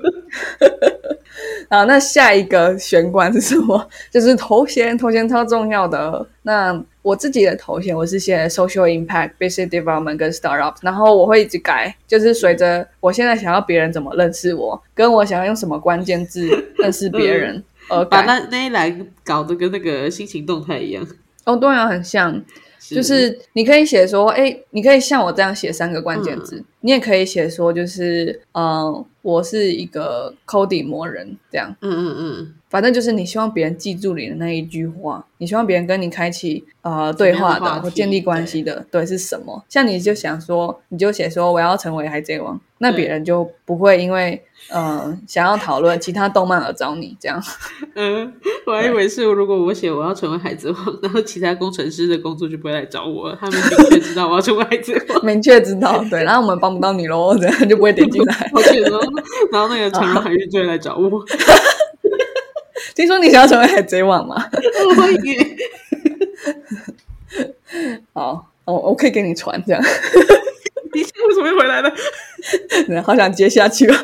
*laughs* 好，那下一个玄关是什么？*laughs* 就是头衔，头衔超重要的。那我自己的头衔，我是写 Social Impact、Business Development 跟 Startup，然后我会一直改，就是随着我现在想要别人怎么认识我，跟我想要用什么关键字认识别人。*laughs* 呃，把那那一栏搞得跟那个心情动态一样。哦，对啊，很像，就是你可以写说，哎，你可以像我这样写三个关键字，你也可以写说，就是嗯，我是一个 coding 魔人这样，嗯嗯嗯，反正就是你希望别人记住你的那一句话，你希望别人跟你开启呃对话的或建立关系的，对是什么？像你就想说，你就写说我要成为海贼王，那别人就不会因为。嗯，想要讨论其他动漫而找你这样。*laughs* 嗯，我还以为是如果我写我要成为海贼王，然后其他工程师的工作就不会来找我，他们明确知道我要成为海贼王，明确知道对，*laughs* 然后我们帮不到你喽，这样就不会点进来。*laughs* 然后那个长荣海玉就会来找我。听说你想要成为海贼王吗？我也。*laughs* 好，我我可以给你传这样。你为什么会回来呢？*laughs* 好想接下去哦。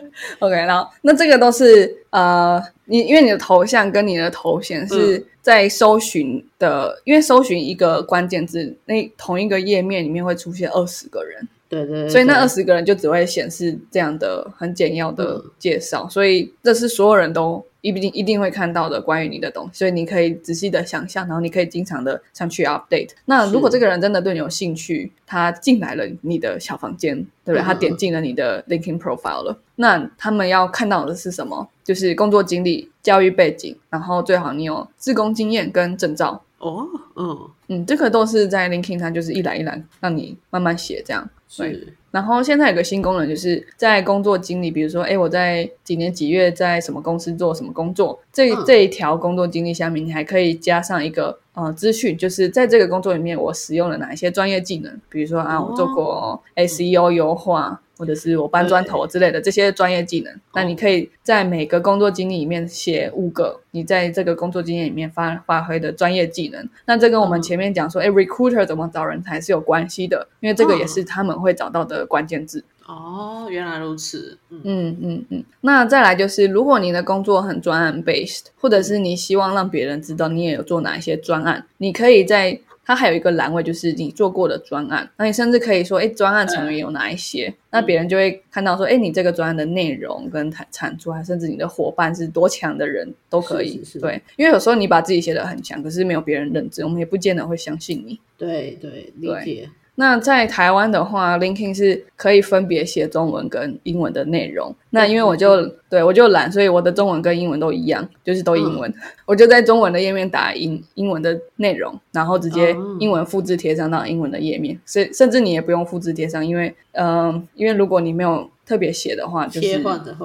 *laughs* OK，然后那这个都是呃，你因为你的头像跟你的头衔是在搜寻的，因为搜寻一个关键字，那同一个页面里面会出现二十个人，对对，所以那二十个人就只会显示这样的很简要的介绍，所以这是所有人都。一定一定会看到的关于你的东西，所以你可以仔细的想象，然后你可以经常的上去 update。那如果这个人真的对你有兴趣，他进来了你的小房间，对不对？他点进了你的 LinkedIn profile 了，那他们要看到的是什么？就是工作经历、教育背景，然后最好你有自工经验跟证照。哦，嗯嗯，这个都是在 LinkedIn 上，就是一栏一栏让你慢慢写这样。是。然后现在有个新功能，就是在工作经历，比如说，哎，我在几年几月在什么公司做什么工作，这这一条工作经历下面，你还可以加上一个呃资讯，就是在这个工作里面，我使用了哪一些专业技能，比如说啊，我做过 SEO 优化。或者是我搬砖头之类的这些专业技能，那你可以在每个工作经历里面写五个你在这个工作经验里面发发挥的专业技能。那这跟我们前面讲说，哎，recruiter 怎么找人才是有关系的，因为这个也是他们会找到的关键字。哦，原来如此。嗯嗯嗯。那再来就是，如果你的工作很专案 based，或者是你希望让别人知道你也有做哪一些专案，你可以在。它还有一个栏位，就是你做过的专案。那你甚至可以说，哎，专案成员有哪一些？那别人就会看到说，哎，你这个专案的内容跟产产出，还甚至你的伙伴是多强的人都可以。对，因为有时候你把自己写的很强，可是没有别人认知，我们也不见得会相信你。对对，理解。那在台湾的话，LinkedIn 是可以分别写中文跟英文的内容。那因为我就对我就懒，所以我的中文跟英文都一样，就是都英文。我就在中文的页面打英英文的内容，然后直接英文复制贴上到英文的页面。甚甚至你也不用复制贴上，因为嗯，因为如果你没有特别写的话，就是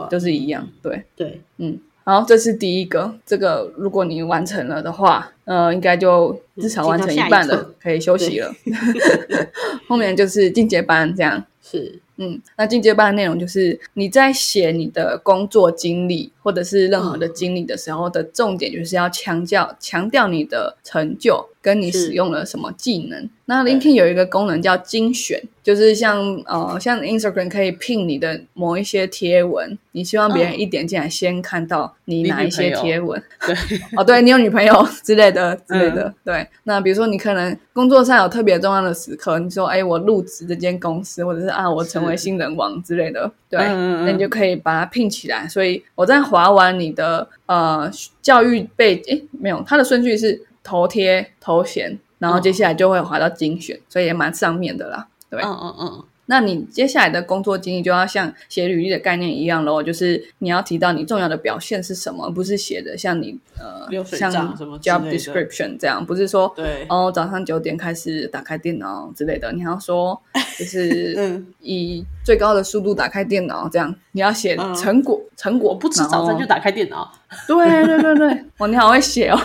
就是一样。对对，嗯。好，这是第一个。这个如果你完成了的话，呃，应该就至少完成一半了，可以休息了。*laughs* 后面就是进阶班，这样是。嗯，那进阶班的内容就是你在写你的工作经历或者是任何的经历的时候的重点，就是要强调强调你的成就跟你使用了什么技能。那 LinkedIn 有一个功能叫精选，就是像呃像 Instagram 可以聘你的某一些贴文，你希望别人一点进来先看到你哪一些贴文。对，*laughs* 哦，对你有女朋友之类的之类的。对，那比如说你可能工作上有特别重要的时刻，你说哎我入职这间公司，或者是啊我成为新人王之类的，对，那你就可以把它拼起来。所以我在划完你的呃教育背，诶，没有，它的顺序是头贴、头衔，然后接下来就会划到精选，所以也蛮上面的啦，对，嗯嗯嗯。那你接下来的工作经历就要像写履历的概念一样喽，就是你要提到你重要的表现是什么，不是写的像你呃像 job description 这样，不是说对。哦早上九点开始打开电脑之类的，你要说 *laughs* 就是以最高的速度打开电脑这样，你要写成果成果不吃早餐就打开电脑，对对对对，*laughs* 哇你好会写哦，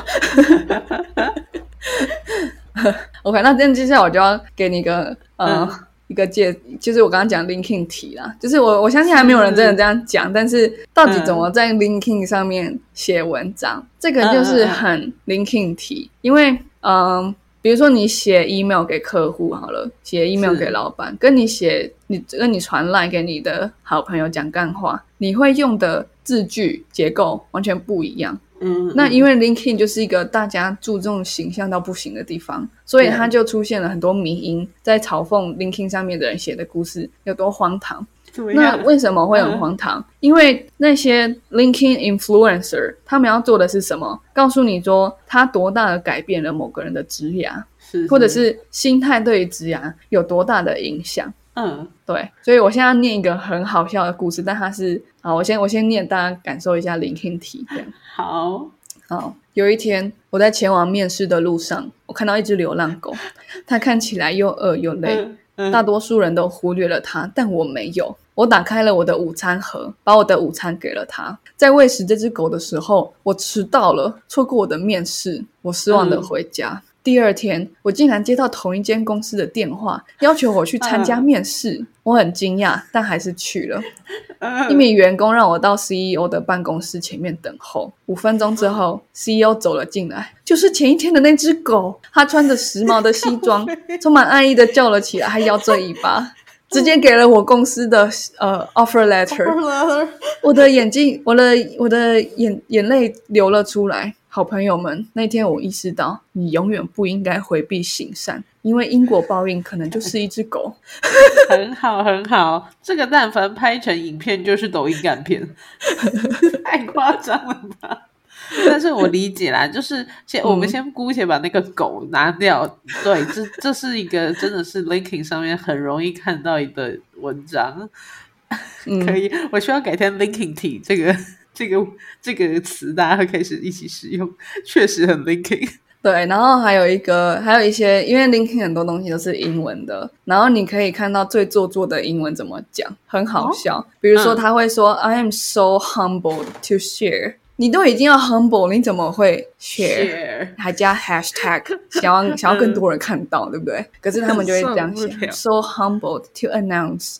*laughs* OK，那这样接下来我就要给你一个呃。一个介，就是我刚刚讲 LinkedIn 题啦，就是我我相信还没有人真的这样讲，但是到底怎么在 LinkedIn 上面写文章，这个就是很 LinkedIn 题，因为嗯，比如说你写 email 给客户好了，写 email 给老板，跟你写你跟你传来给你的好朋友讲干话，你会用的字句结构完全不一样。嗯，那因为 LinkedIn 就是一个大家注重形象到不行的地方，所以它就出现了很多迷音，在嘲讽 LinkedIn 上面的人写的故事有多荒唐。那为什么会很荒唐？因为那些 LinkedIn influencer 他们要做的是什么？告诉你说他多大的改变了某个人的职涯，或者是心态对于职涯有多大的影响。嗯，对，所以我现在念一个很好笑的故事，但它是啊，我先我先念，大家感受一下 LinkedIn 体验。好好，有一天我在前往面试的路上，我看到一只流浪狗，*laughs* 它看起来又饿又累，大多数人都忽略了它，但我没有。我打开了我的午餐盒，把我的午餐给了它。在喂食这只狗的时候，我迟到了，错过我的面试，我失望的回家。第二天，我竟然接到同一间公司的电话，要求我去参加面试。我很惊讶，但还是去了。一名员工让我到 CEO 的办公室前面等候。五分钟之后，CEO 走了进来，就是前一天的那只狗。他穿着时髦的西装，*laughs* 充满爱意的叫了起来，还摇着尾巴，直接给了我公司的呃 offer letter。我的眼睛，我的我的眼眼泪流了出来。好朋友们，那天我意识到，你永远不应该回避行善，因为因果报应可能就是一只狗。很好，*laughs* 很好，这个但凡拍成影片就是抖音感片，*laughs* 太夸张了吧？但是我理解啦，就是先我们先姑且把那个狗拿掉。对，这这是一个真的是 linking 上面很容易看到一个文章。可以，我需要改天 linking 体这个。这个这个词大家会开始一起使用，确实很 linking。对，然后还有一个，还有一些，因为 linking 很多东西都是英文的，然后你可以看到最做作的英文怎么讲，很好笑。比如说他会说 “I am so humbled to share”，你都已经要 humble，你怎么会 share？还加 hashtag，想要想要更多人看到，对不对？可是他们就会这样写：“so humbled to announce”。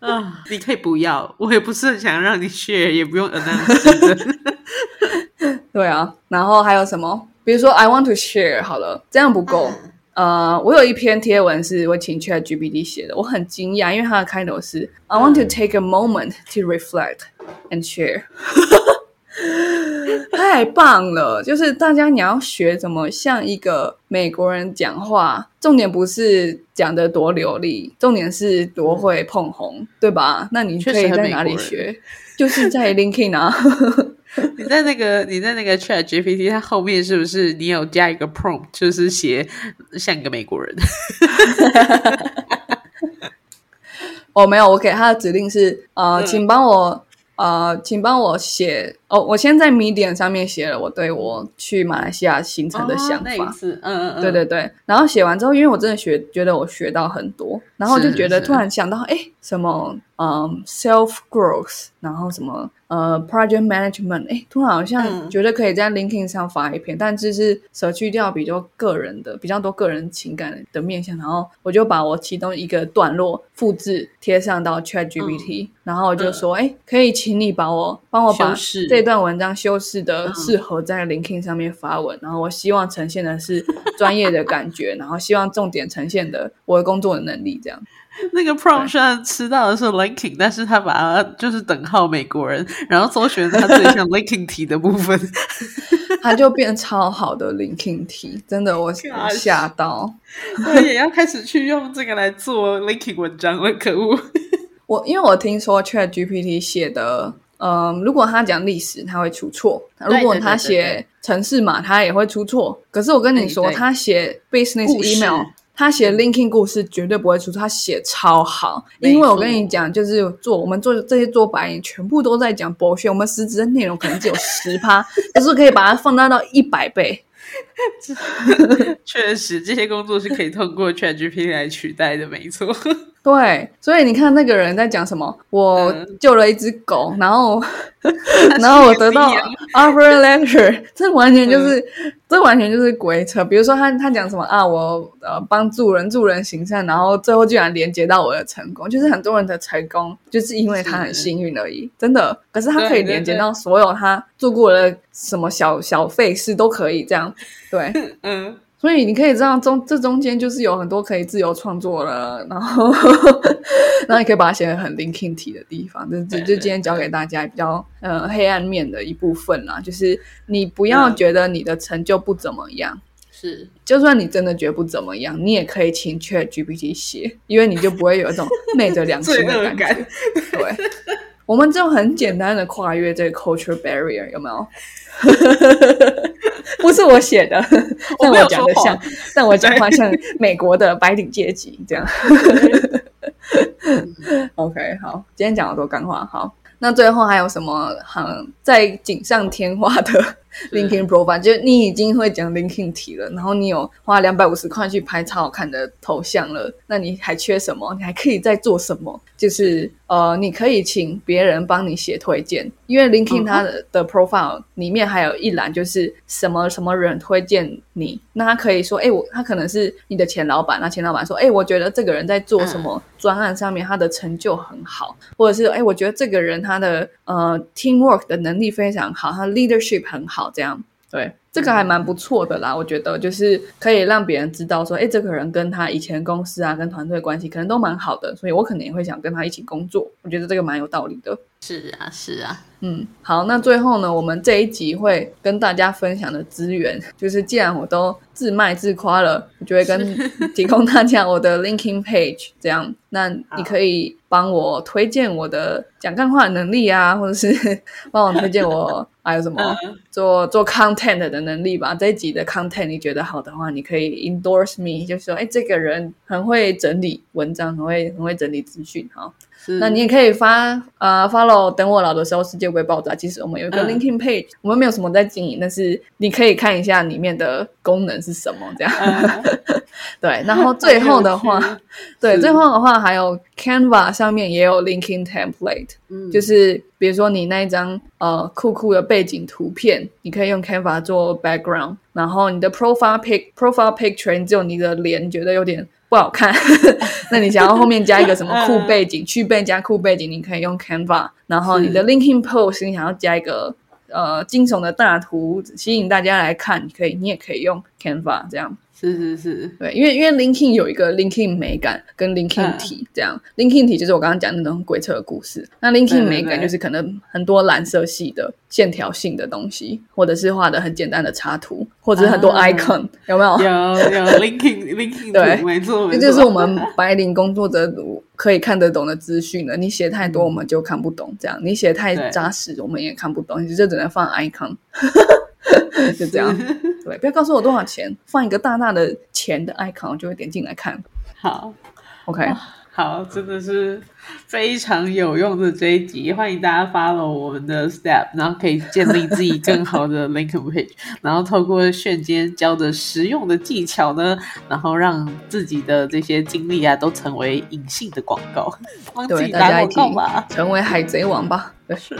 啊，你可以不要，我也不是很想让你 share，也不用 announce。对啊，然后还有什么？比如说 I want to share，好了，这样不够。呃，我有一篇贴文是我请 Chat GPT 写的，我很惊讶，因为它的开头是 I want to take a moment to reflect and share。*laughs* 太棒了！就是大家你要学怎么像一个美国人讲话，重点不是讲的多流利，重点是多会碰红，对吧？那你可以在哪里学？就是在 LinkedIn 啊。*laughs* 你在那个你在那个 Chat GPT，它后面是不是你有加一个 prompt，就是写像一个美国人？我 *laughs* 没有，我给他的指令是呃，请帮我。呃，请帮我写哦。我先在 Medium 上面写了我对我去马来西亚行程的想法。嗯嗯嗯，对对对。然后写完之后，因为我真的学，觉得我学到很多，然后就觉得突然想到，哎，什么嗯，self growth，然后什么。呃，project management，哎，突然好像觉得可以在 LinkedIn 上发一篇，但就是舍去掉比较个人的、比较多个人情感的面向，然后我就把我其中一个段落复制贴上到 ChatGPT，然后我就说，哎，可以请你把我帮我把这段文章修饰的适合在 LinkedIn 上面发文，然后我希望呈现的是专业的感觉，*laughs* 然后希望重点呈现的我的工作的能力，这样。那个 prompt 虽然吃到的是 linking，但是他把它就是等号美国人，然后搜寻他最像 linking *laughs* 题的部分，*laughs* 他就变超好的 linking 题，真的我吓到，我也要开始去用这个来做 linking 文章了，可恶！我因为我听说 Chat GPT 写的，嗯，如果他讲历史，他会出错；如果他写城市码，他也会出错。可是我跟你说，他写 business email。他写 linking 故事绝对不会出错，他写超好。因为我跟你讲，就是做我们做这些做白领，全部都在讲博学，我们实质的内容可能只有十趴，*laughs* 可是可以把它放大到一百倍。*laughs* 确实，这些工作是可以通过 ChatGPT 来取代的，没错。对，所以你看那个人在讲什么？我救了一只狗，然后，*laughs* 然后我得到 *laughs* offer letter，*laughs* 这完全就是，这完全就是鬼扯。比如说他他讲什么啊？我呃帮助人助人行善，然后最后居然连接到我的成功，就是很多人的成功就是因为他很幸运而已，真的。可是他可以连接到所有他做过的什么小小费事都可以这样，对，嗯。所以你可以知道中这中间就是有很多可以自由创作了，然后，然后你可以把它写得很 linking 体的地方，这这就今天教给大家比较呃黑暗面的一部分啦，就是你不要觉得你的成就不怎么样，是，就算你真的觉得不怎么样，你也可以请 Chat GPT 写，因为你就不会有一种 *laughs* 昧着良心的感觉。感对，我们就很简单的跨越这个 culture barrier，有没有？*laughs* 不是我写的，但我讲的像，但我讲话像美国的白领阶级这样。OK，好，今天讲了多干话，好，那最后还有什么很在锦上添花的 LinkedIn profile？就是你已经会讲 LinkedIn 题了，然后你有花两百五十块去拍超好看的头像了，那你还缺什么？你还可以再做什么？就是呃，你可以请别人帮你写推荐，因为 LinkedIn 它的、的 profile 里面还有一栏就是什么什么人推荐你，那他可以说，哎，我他可能是你的前老板，那前老板说，哎，我觉得这个人在做什么专案上面他的成就很好，或者是哎，我觉得这个人他的呃 teamwork 的能力非常好，他 leadership 很好，这样对。这个还蛮不错的啦，我觉得就是可以让别人知道说，哎，这个人跟他以前公司啊、跟团队关系可能都蛮好的，所以我可能也会想跟他一起工作。我觉得这个蛮有道理的。是啊，是啊，嗯，好，那最后呢，我们这一集会跟大家分享的资源，就是既然我都自卖自夸了，我就会跟提供大家我的 linking page，这样，那你可以帮我推荐我的讲干话的能力啊，或者是 *laughs* 帮我推荐我还有什么做做 content 的能力吧。这一集的 content 你觉得好的话，你可以 endorse me，就是说，哎，这个人很会整理文章，很会很会整理资讯，好。是那你也可以发呃 follow，等我老的时候世界不会爆炸。其实我们有一个嗯 LinkedIn page，、我们没有什么在经营，但是你可以看一下里面的功能是什么，这样。嗯 *laughs* 对，然后最后的话 *laughs* 对，最后的话还有 Canva 上面也有 LinkedIn template，嗯就是比如说你那一张呃酷酷的背景图片，你可以用 Canva 做 background，然后你的 profile pic profile picture 只有你的脸，觉得有点不好看，*laughs* 那你想要后面加一个什么酷 *laughs* 背景，去背加酷背景，你可以用 Canva，然后你的 LinkedIn post 你想要加一个呃惊悚的大图，吸引大家来看，你可以你也可以用 Canva 这样。是是是，对，因为因为 linking 有一个 linking 美感跟 linking 嗯。体，这样、linking 体就是我刚刚讲的那种鬼扯的故事，那 linking 美感就是可能很多蓝色系的线条性的东西，或者是画的很简单的插图，或者是很多啊。icon，、有没有？有有 linking linking *laughs* 对。图没错，这没错。就是我们白领工作者可以看得懂的资讯。了。你写太多，我们就看不懂；这样。你写太扎实，我们也看不懂。你就只能放 icon，*laughs* 就这样。对，不要告诉我多少钱，放一个大大的钱的 icon，我就会点进来看。好。OK，好，真的是非常有用的这一集，欢迎大家 follow 我们的 Step，然后可以建立自己更好的 *laughs* LinkedIn page，然后透过瞬间教的实用的技巧呢，然后让自己的这些经历啊都成为隐性的广告，帮自，己打广告吧。成为海贼王吧。对，*laughs* 是，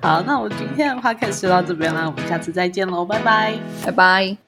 好，那我今天的 podcast 就到这边啦，我们下次再见喽，拜拜。拜拜。